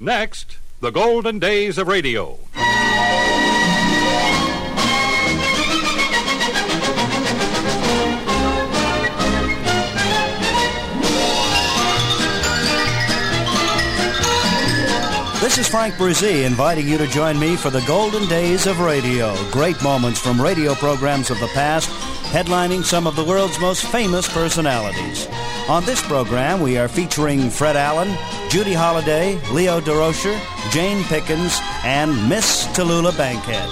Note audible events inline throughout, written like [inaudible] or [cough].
Next, the golden days of radio. This is Frank Bresee inviting you to join me for the golden days of radio. Great moments from radio programs of the past, headlining some of the world's most famous personalities. On this program, we are featuring Fred Allen, Judy Holliday, Leo Durocher, Jane Pickens, and Miss Tallulah Bankhead.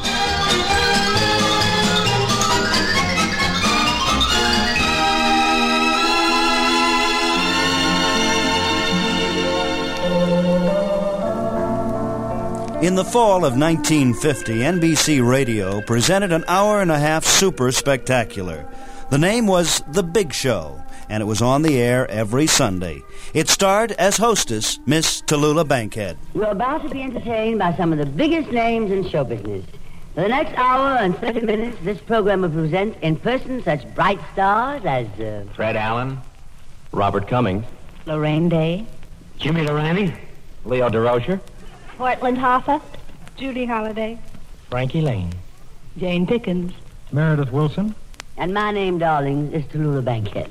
In the fall of 1950, NBC Radio presented an hour and a half super spectacular. The name was The Big Show, and it was on the air every Sunday. It starred as hostess Miss Tallulah Bankhead. We're about to be entertained by some of the biggest names in show business. For the next hour and 30 minutes, this program will present in person such bright stars as uh, Fred Allen, Robert Cummings, Laraine Day, Jimmy Durante, Leo Durocher, Portland Hoffa, Judy Holliday, Frankie Laine. Jane Pickens, Meredith Willson. and my name, darling, is Tallulah Bankhead.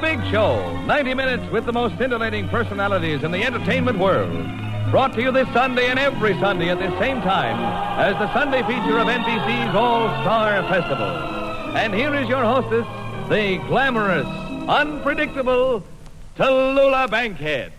Big Show, 90 minutes with the most scintillating personalities in the entertainment world. Brought to you this Sunday and every Sunday at the same time as the Sunday feature of NBC's All Star Festival. And here is your hostess, the glamorous, unpredictable Tallulah Bankhead.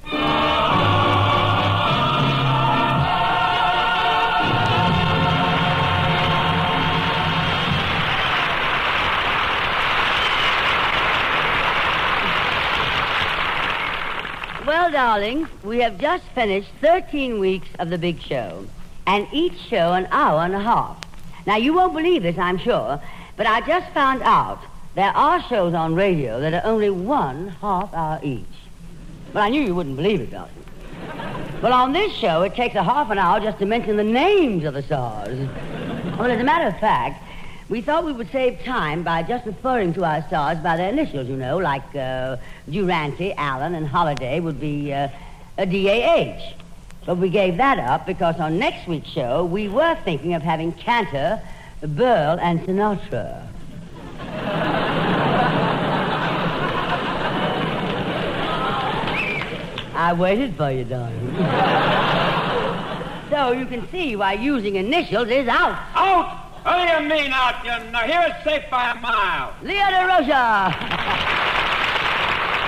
Well, darling, we have just finished 13 weeks of the big show, and each show an hour and a half. Now, you won't believe this, I'm sure, but I just found out there are shows on radio that are only one half hour each. But I knew you wouldn't believe it, darling. Well, on this show, it takes a half an hour just to mention the names of the stars. Well, as a matter of fact, we thought we would save time by just referring to our stars by their initials, you know, like uh, Durante, Allen, and Holliday would be uh, a DAH. But we gave that up because on next week's show, we were thinking of having Cantor, Berle, and Sinatra. I waited for you, darling. [laughs] so you can see why using initials is out. Out! What do you mean out? You know, here it's safe by a mile. Leo DeRosa.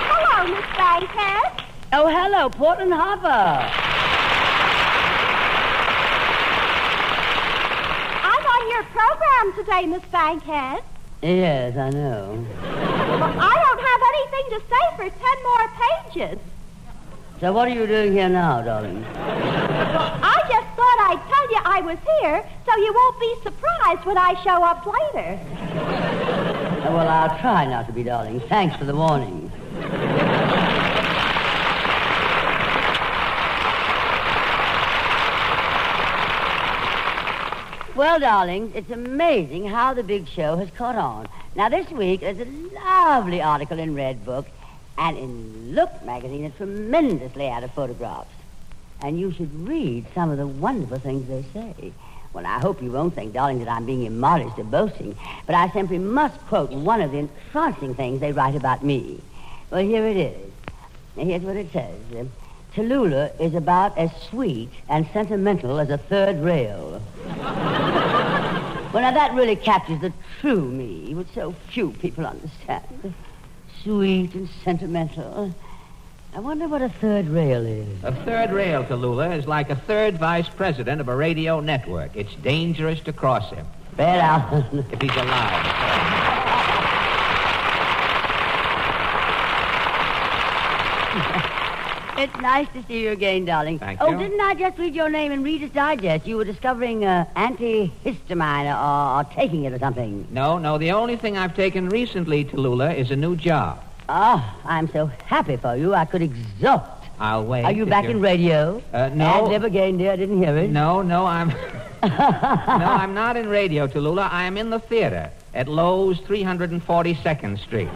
Hello, Miss Bankhead. Oh, hello, Portland Hoffa. I'm on your program today, Miss Bankhead. Yes, I know. Well, I don't have anything to say for ten more pages. So what are you doing here now, darling? I tell you I was here so you won't be surprised when I show up later. Oh, well, I'll try not to be, darling. Thanks for the warning. Well, darlings, it's amazing how the big show has caught on. Now, this week, there's a lovely article in Red Book, and in Look magazine, a tremendously out of photographs. And you should read some of the wonderful things they say. Well, I hope you won't think, darling, that I'm being immodest or boasting, but I simply must quote one of the entrancing things they write about me. Well, here it is. Here's what it says. Tallulah is about as sweet and sentimental as a third rail. well, now that really captures the true me, which so few people understand. Sweet and sentimental. I wonder what a third rail is. A third rail, Tallulah, is like a third vice president of a radio network. It's dangerous to cross him. Fred Allen. [laughs] If he's alive. [laughs] It's nice to see you again, darling. Thank oh, you. didn't I just read your name in Reader's Digest? You were discovering uh, antihistamine or, or taking it or something. No, no, the only thing I've taken recently, Tallulah, is a new job. Oh, I'm so happy for you. I could exult. I'll wait. Are you back you're- in radio? Uh, no. And live again, dear. I didn't hear it. No, no, I'm. [laughs] no, I'm not in radio, Tallulah. I am in the theater at Loew's 342nd Street.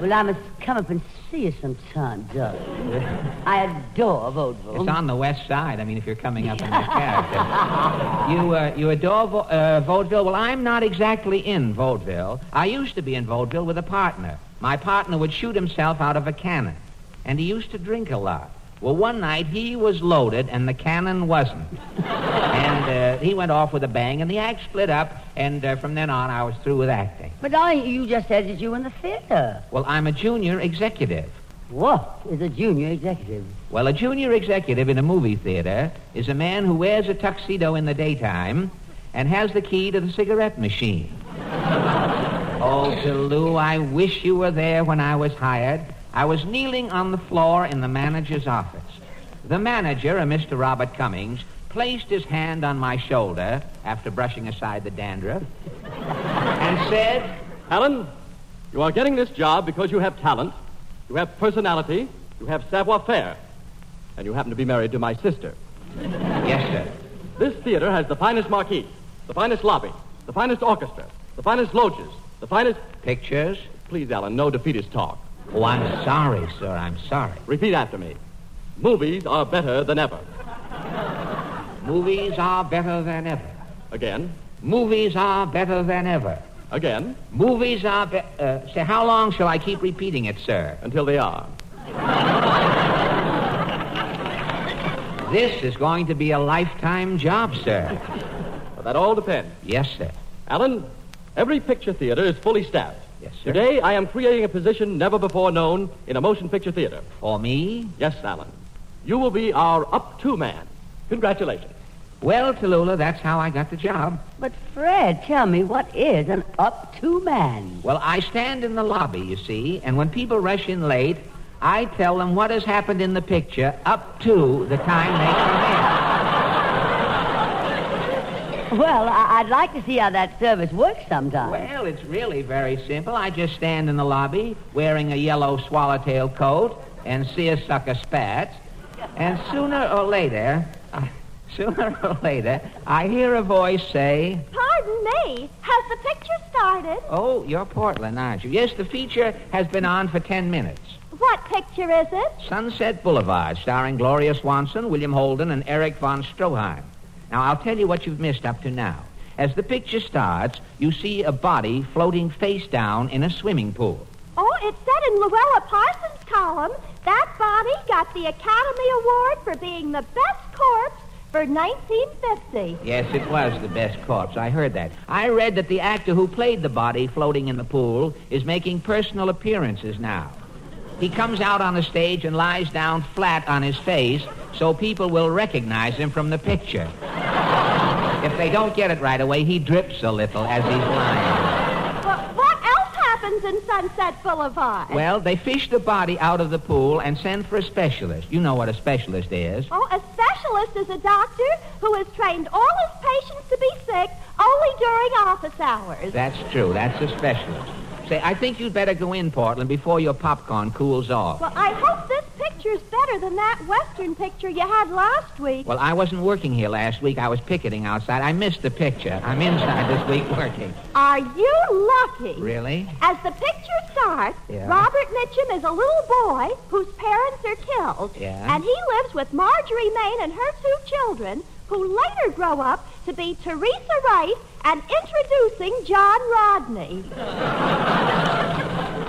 Well, I must come up and see you sometime, darling. I adore vaudeville. It's on the west side. I mean, if you're coming up in your [laughs] character. You, uh, you adore vo- uh, vaudeville? Well, I'm not exactly in vaudeville. I used to be in vaudeville with a partner. My partner would shoot himself out of a cannon, and he used to drink a lot. Well, one night he was loaded and the cannon wasn't. and uh, he went off with a bang, and the act split up, and uh, from then on I was through with acting. But darling, you just said that you were in the theater. Well, I'm a junior executive. What is a junior executive? Well, a junior executive in a movie theater is a man who wears a tuxedo in the daytime and has the key to the cigarette machine. [laughs] oh, Lou, I wish you were there when I was hired. I was kneeling on the floor in the manager's office. The manager, a Mr. Robert Cummings, placed his hand on my shoulder after brushing aside the dandruff and said, Allen, you are getting this job because you have talent, you have personality, you have savoir-faire, and you happen to be married to my sister. Yes, sir. This theater has the finest marquee, the finest lobby, the finest orchestra, the finest loges, the finest... Pictures? Please, Allen, no defeatist talk. Oh, I'm sorry, sir. I'm sorry. Repeat after me. Movies are better than ever. Movies are better than ever. Again, Movies are better than ever. again, Movies are be- uh, say, how long shall I keep repeating it, sir? until they are. This is going to be a lifetime job, sir. But that all depends. Yes, sir. Allen, every picture theater is fully staffed. Yes, sir. Today, I am creating a position never before known in a motion picture theater. For me? Yes, Allen. You will be our up-to man. Congratulations. Well, Tallulah, that's how I got the job. But Fred, tell me, what is an up-to man? Well, I stand in the lobby, you see, and when people rush in late, I tell them what has happened in the picture up to the time they come Well, I- I'd like to see how that service works in. sometime. Well, it's really very simple. I just stand in the lobby wearing a yellow swallowtail coat and seersucker spats, and sooner or later, uh, sooner or later, I hear a voice say, Pardon me. Has the picture started? Oh, you're Portland, aren't you? Yes, the feature has been on for ten minutes. What picture is it? Sunset Boulevard, starring Gloria Swanson, William Holden, and Erich von Stroheim. Now, I'll tell you what you've missed up to now. As the picture starts, you see a body floating face down in a swimming pool. Oh, it said in Louella Parsons' column that body got the Academy Award for being the best corpse for 1950. Yes, it was the best corpse. I heard that. I read that the actor who played the body floating in the pool is making personal appearances now. He comes out on the stage and lies down flat on his face so people will recognize him from the picture. if they don't get it right away, he drips a little as he's lying. Well, what else happens in Sunset Boulevard? Well, they fish the body out of the pool and send for a specialist. You know what a specialist is. Oh, a specialist is a doctor who has trained all his patients to be sick only during office hours. That's true. That's a specialist. Say, I think you'd better go in, Portland, before your popcorn cools off. Well, I hope this picture's better than that Western picture you had last week. Well, I wasn't working here last week. I was picketing outside. I missed the picture. I'm inside this week working. Are you lucky? Really? As the picture starts, Yeah. Robert Mitchum is a little boy whose parents are killed. Yeah. And he lives with Marjorie Main and her two children, who later grow up to be Teresa Wright and introducing John Rodney.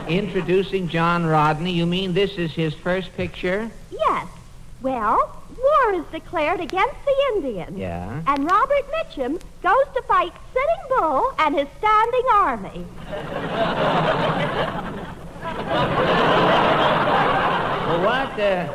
Introducing John Rodney. You mean this is his first picture? Yes. Well, war is declared against the Indians. Yeah. And Robert Mitchum goes to fight Sitting Bull and his standing army. Well, what, uh,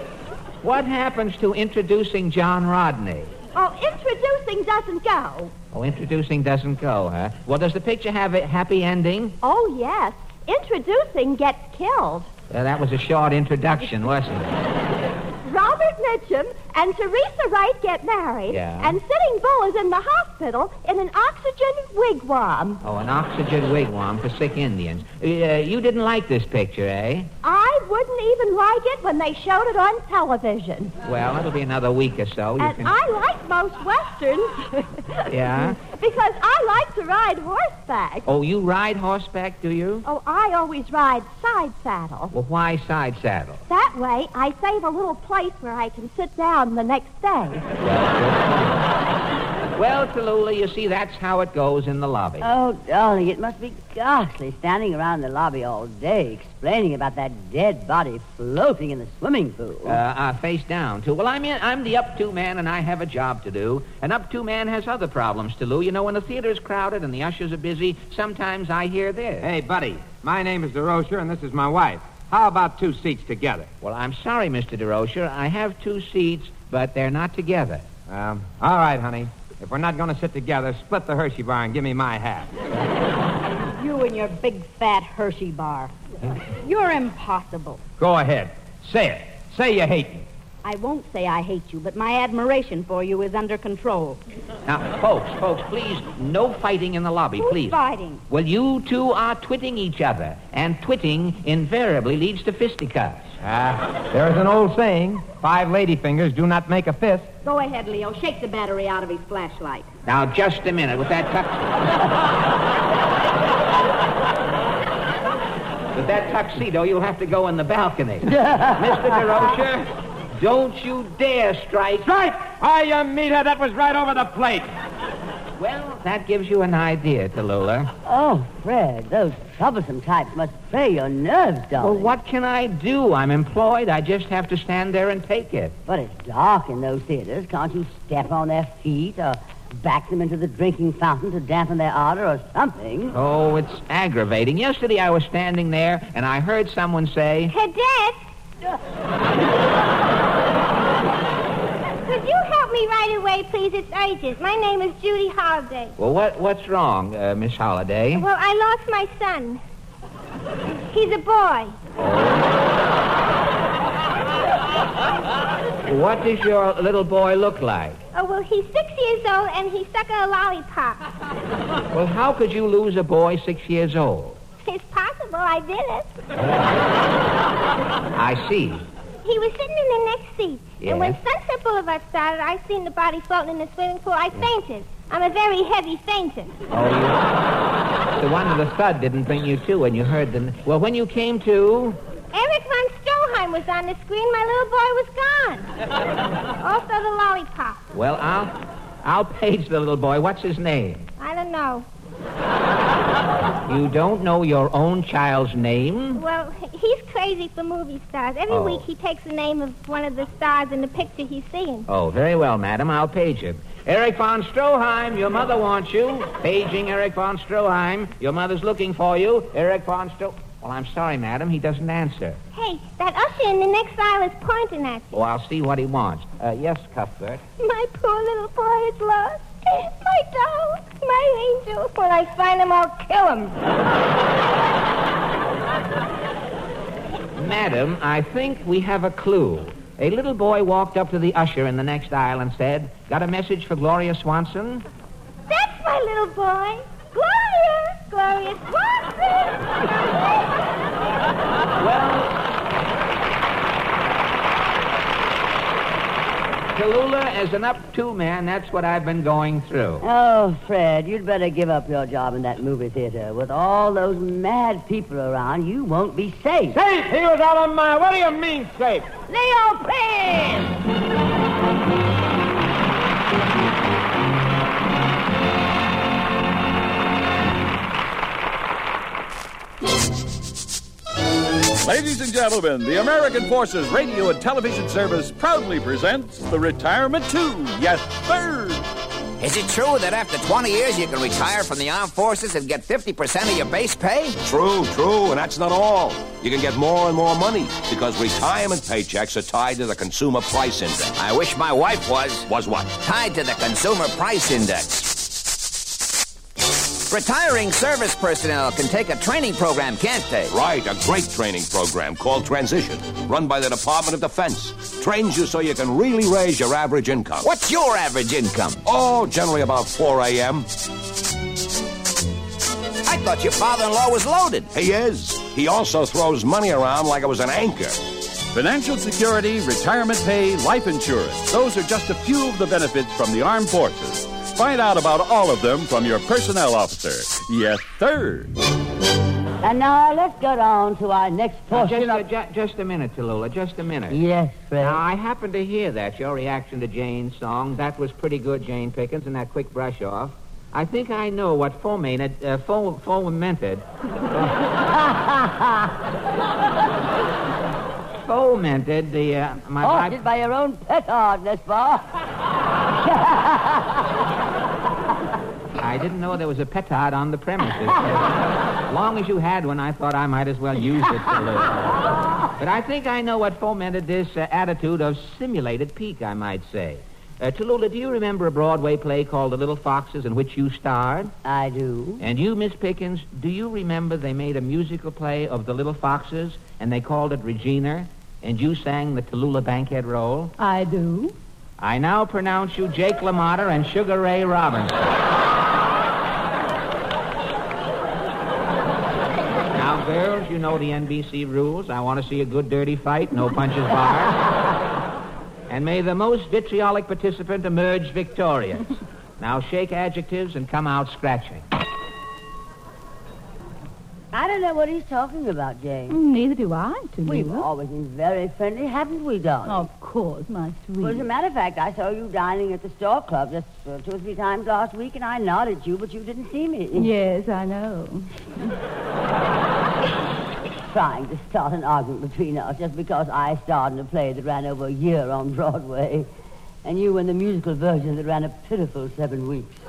what happens to introducing John Rodney? Oh, introducing doesn't go. Oh, introducing doesn't go, huh? Well, does the picture have a happy ending? Oh, yes. Introducing gets killed. Well, that was a short introduction, wasn't it? Robert Mitchum and Teresa Wright get married. Yeah. And Sitting Bull is in the hospital in an oxygen wigwam. Oh, an oxygen wigwam for sick Indians. Uh, you didn't like this picture, eh? I wouldn't even like it when they showed it on television. Well, it'll be another week or so. You And can... I like most westerns. [laughs] Yeah? [laughs] because I like to ride horseback. Oh, you ride horseback, do you? Oh, I always ride side saddle. Well, why side saddle? That way, I save a little place where I can sit down the next day. Well, Tallulah, you see, that's how it goes in the lobby. Oh, darling, it must be ghastly standing around the lobby all day explaining about that dead body floating in the swimming pool. Uh, uh, face down, too. Well, I'm in, I'm the up-to man, and I have a job to do. An up-to man has other problems to do. You know, when the theater's crowded and the ushers are busy, sometimes I hear this. Hey, buddy, my name is Durocher, and this is my wife. How about two seats together? Well, I'm sorry, Mr. Durocher. I have two seats, but they're not together. Um, all right, honey. If we're not going to sit together, split the Hershey bar and give me my half. [laughs] You and your big fat Hershey bar. You're impossible. Go ahead. Say it. Say you hate me. I won't say I hate you, but my admiration for you is under control. Now, folks, folks, please, no fighting in the lobby, Who's please. fighting? Well, you two are twitting each other, and twitting invariably leads to fisticuffs. Ah, there is an old saying, five lady fingers do not make a fist. Go ahead, Leo. Shake the battery out of his flashlight. Now, just a minute with that tuxedo. [laughs] with that tuxedo, you'll have to go in the balcony. [laughs] Mr. Durocher, don't you dare strike. Strike! I, you meathead, that was right over the plate. Well, that gives you an idea, Tallulah. Oh, Fred, those troublesome types must play your nerves, darling. Well, darling. what can I do? I'm employed. I just have to stand there and take it. But it's dark in those theaters. Can't you step on their feet or back them into the drinking fountain to dampen their ardor or something? Oh, it's aggravating. Yesterday I was standing there and I heard someone say, Cadet! Could you help me right away, please? It's urgent. My name is Judy Holliday. Well, what, what's wrong, uh, Miss Holliday? Well, I lost my son. He's a boy. Oh. What does your little boy look like? Oh, well, he's six years old and he's stuck a lollipop. Well, how could you lose a boy six years old? It's possible I did it. [laughs] I see. He was sitting in the next seat. And when Sunset Boulevard started, I seen the body floating in the swimming pool. I fainted. I'm a very heavy fainter. Oh, you... The one with the thud didn't bring you to when you heard the... Well, when you came to... Erich von Stroheim was on the screen. My little boy was gone. also the lollipop. Well, I'll... I'll page the little boy. What's his name? I don't know. You don't know your own child's name? Well, he's crazy for movie stars. Every Oh. week he takes the name of one of the stars in the picture he's seeing. Oh, very well, madam. I'll page him. Erich von Stroheim, your mother wants you. Paging Erich von Stroheim. Your mother's looking for you. Eric von Stro... Well, I'm sorry, madam. He doesn't answer. Hey, that usher in the next aisle is pointing at you. Oh, I'll see what he wants. Uh, yes, Cuthbert. My poor little boy is lost. My doll, my angel. When I find him, I'll kill him. Madam, I think we have a clue. A little boy walked up to the usher in the next aisle and said, Got a message for Gloria Swanson? That's my little boy. Gloria! Gloria Swanson! Tallulah, as an up-to man, that's what I've been going through. Oh, Fred, you'd better give up your job in that movie theater. With all those mad people around, you won't be safe. Safe! He was out of my... What do you mean, safe? Leo, please! Ladies and gentlemen, the American Forces Radio and Television Service proudly presents the Retirement 2. Yes, sir. Is it true that after 20 years you can retire from the armed forces and get 50% of your base pay? True, true, and that's not all. You can get more and more money because retirement paychecks are tied to the consumer price index. I wish my wife was Was what? tied to the consumer price index. Retiring service personnel can take a training program, can't they? Right, a great training program called Transition, run by the Department of Defense. Trains you so you can really raise your average income. What's your average income? Oh, generally about 4 a.m. I thought your father-in-law was loaded. He is. He also throws money around like it was an anchor. Financial security, retirement pay, life insurance. Those are just a few of the benefits from the armed forces. Find out about all of them from your personnel officer. Yes, sir. And now let's get on to our next Now, portion just, of... ju- just a minute, Tallulah, just a minute. Yes, Fred. Now, I happened to hear that, your reaction to Jane's song. That was pretty good, Jane Pickens, and that quick brush off. I think I know what fomented, uh, fo- fomented, [laughs] [laughs] fomented the, uh, my, by your own petard, n'est pas? I didn't know there was a petard on the premises. As long as you had one, I thought I might as well use it. Tallulah. But I think I know what fomented this uh, attitude of simulated pique, I might say. Uh, Tallulah, do you remember a Broadway play called The Little Foxes in which you starred? I do. And you, Miss Pickens, do you remember they made a musical play of The Little Foxes and they called it Regina? And you sang the Tallulah Bankhead role? I do. I now pronounce you Jake LaMotta and Sugar Ray Robinson. now, girls, you know the NBC rules. I want to see a good dirty fight, no punches barred. And may the most vitriolic participant emerge victorious. [laughs] Now shake adjectives and come out scratching. I don't know what he's talking about, Jane. Mm, Neither do I, to We've Tallulah. always been very friendly, haven't we, darling? Of course, my sweet. Well, as a matter of fact, I saw you dining at the Stork Club just uh, two or three times last week, and I nodded at you, but you didn't see me. Yes, I know. [laughs] Trying to start an argument between us just because I starred in a play that ran over a year on Broadway, and you in the musical version that ran a pitiful seven weeks. [laughs]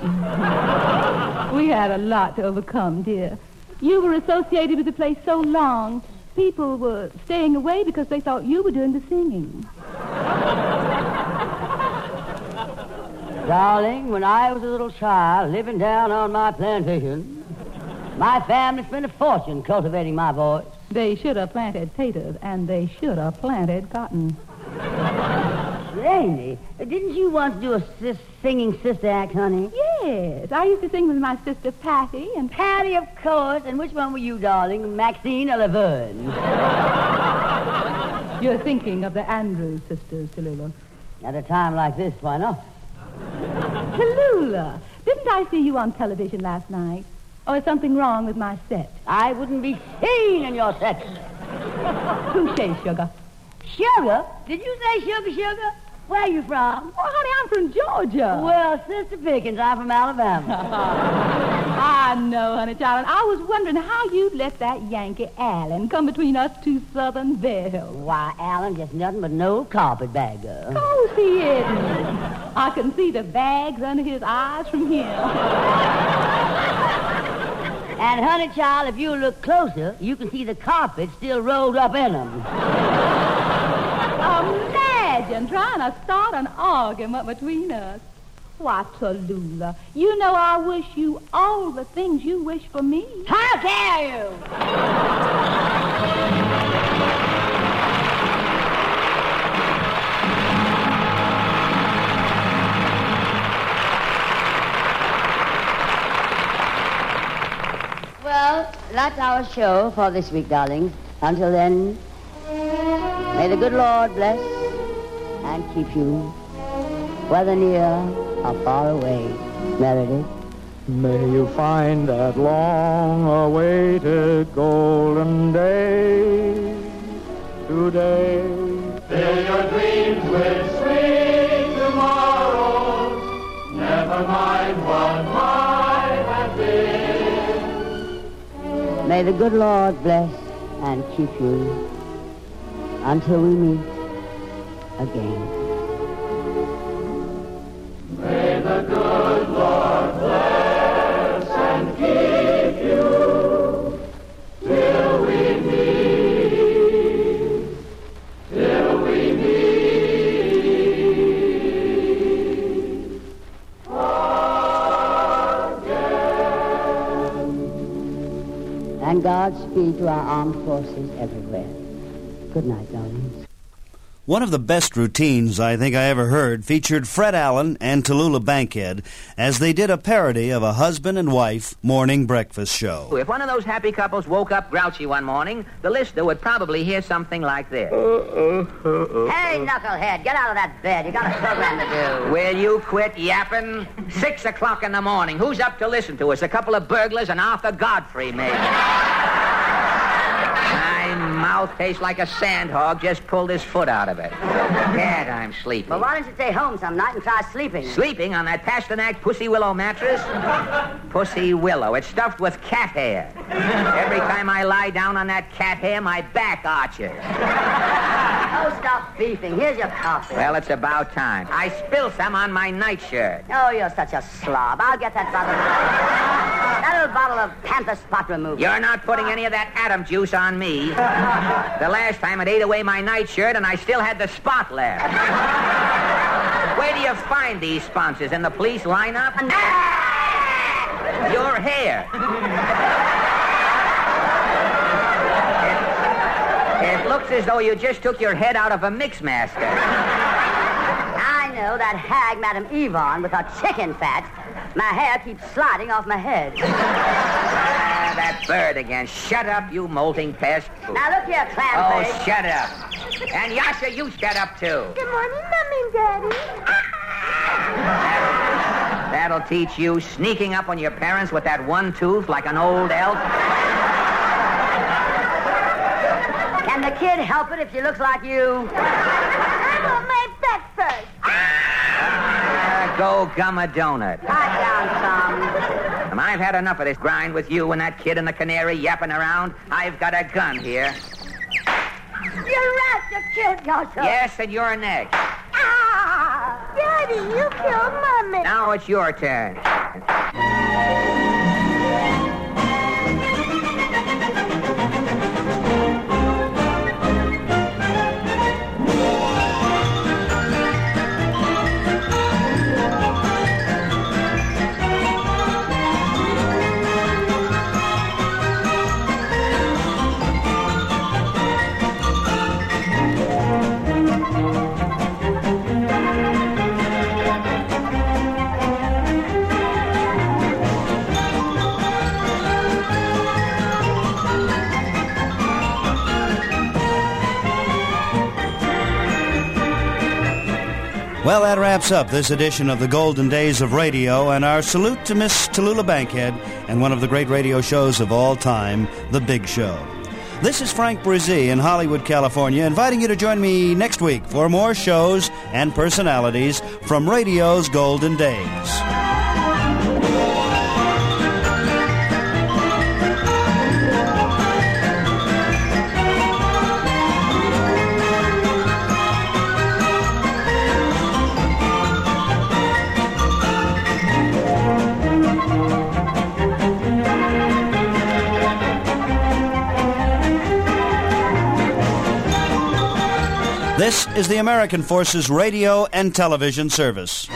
We had a lot to overcome, dear. You were associated with the place so long, people were staying away because they thought you were doing the singing. Darling, when I was a little child living down on my plantation, my family spent a fortune cultivating my voice. They should have planted taters, and they should have planted cotton. Janie, didn't you once do a sis- singing sister act, honey? Yes, I used to sing with my sister Patty, and Patty, of course. And which one were you, darling? Maxine or Laverne? [laughs] you're thinking of the Andrews sisters, Tallulah. At a time like this, why not? Tallulah, didn't I see you on television last night? Or is something wrong with my set? I wouldn't be seen in your set. Touche, sugar. Sugar? Did you say sugar, sugar? Where are you from? Oh, honey, I'm from Georgia. Well, Sister Pickens, I'm from Alabama. [laughs] I know, honey child. and I was wondering how you'd let that Yankee Allen come between us two Southern belles. Why, Allen, just nothing but an old carpetbagger. Of course he isn't. I can see the bags under his eyes from here. [laughs] And, honey child, if you look closer, you can see the carpet still rolled up in them. Imagine trying to start an argument between us. Why, Tallulah, you know I wish you all the things you wish for me. How dare you? That's our show for this week, darlings. Until then, may the good Lord bless and keep you, whether near or far away. Meredith. May you find that long-awaited golden day today. Fill your dreams with sweet tomorrows. Never mind what May the good Lord bless and keep you until we meet again. And Godspeed to our armed forces everywhere. Good night, darlings. One of the best routines I think I ever heard featured Fred Allen and Tallulah Bankhead as they did a parody of a husband and wife morning breakfast show. If one of those happy couples woke up grouchy one morning, the listener would probably hear something like this. Hey, knucklehead, get out of that bed. You got a program to do. Will you quit yapping? Six o'clock in the morning. Who's up to listen to us? A couple of burglars and Arthur Godfrey, maybe. Mouth tastes like a sandhog just pulled his foot out of it. Dad, I'm sleepy. Well, why don't you stay home some night and try sleeping? Sleeping on that Pasternak Pussy Willow mattress? Pussy Willow. It's stuffed with cat hair. Every time I lie down on that cat hair, my back arches. Oh, stop beefing. Here's your coffee. Well, it's about time. I spilled some on my nightshirt. Oh, you're such a slob. I'll get that bottle. That little bottle of panther spot remover. You're not putting any of that Adam juice on me. [laughs] The last time it ate away my nightshirt and I still had the spot left. Where do you find these sponsors? In the police lineup? Your hair. It, it looks as though you just took your head out of a mix master. I know that hag, Madam Yvonne, with her chicken fat. My hair keeps sliding off my head. [laughs] Ah, that bird again. Shut up, you molting pest. Now look here, clam Oh, shut up. And Yasha, you shut up too. Good morning, Mommy and Daddy. [laughs] That'll teach you sneaking up on your parents with that one tooth like an old elk. Can the kid help it if she looks like you? I want my pet first. Ah, go gum a donut. Pipe down some. And I've had enough of this grind with you and that kid and the canary yapping around. I've got a gun here. You're right, you killed yourself. Yes, and you're next. Ah, Daddy, you killed Mommy. Now it's your turn. Wraps up this edition of the Golden Days of Radio, and our salute to Miss Tallulah Bankhead and one of the great radio shows of all time, The Big Show. This is Frank Bresee in Hollywood, California, inviting you to join me next week for more shows and personalities from radio's golden days. This is the American Forces Radio and Television Service.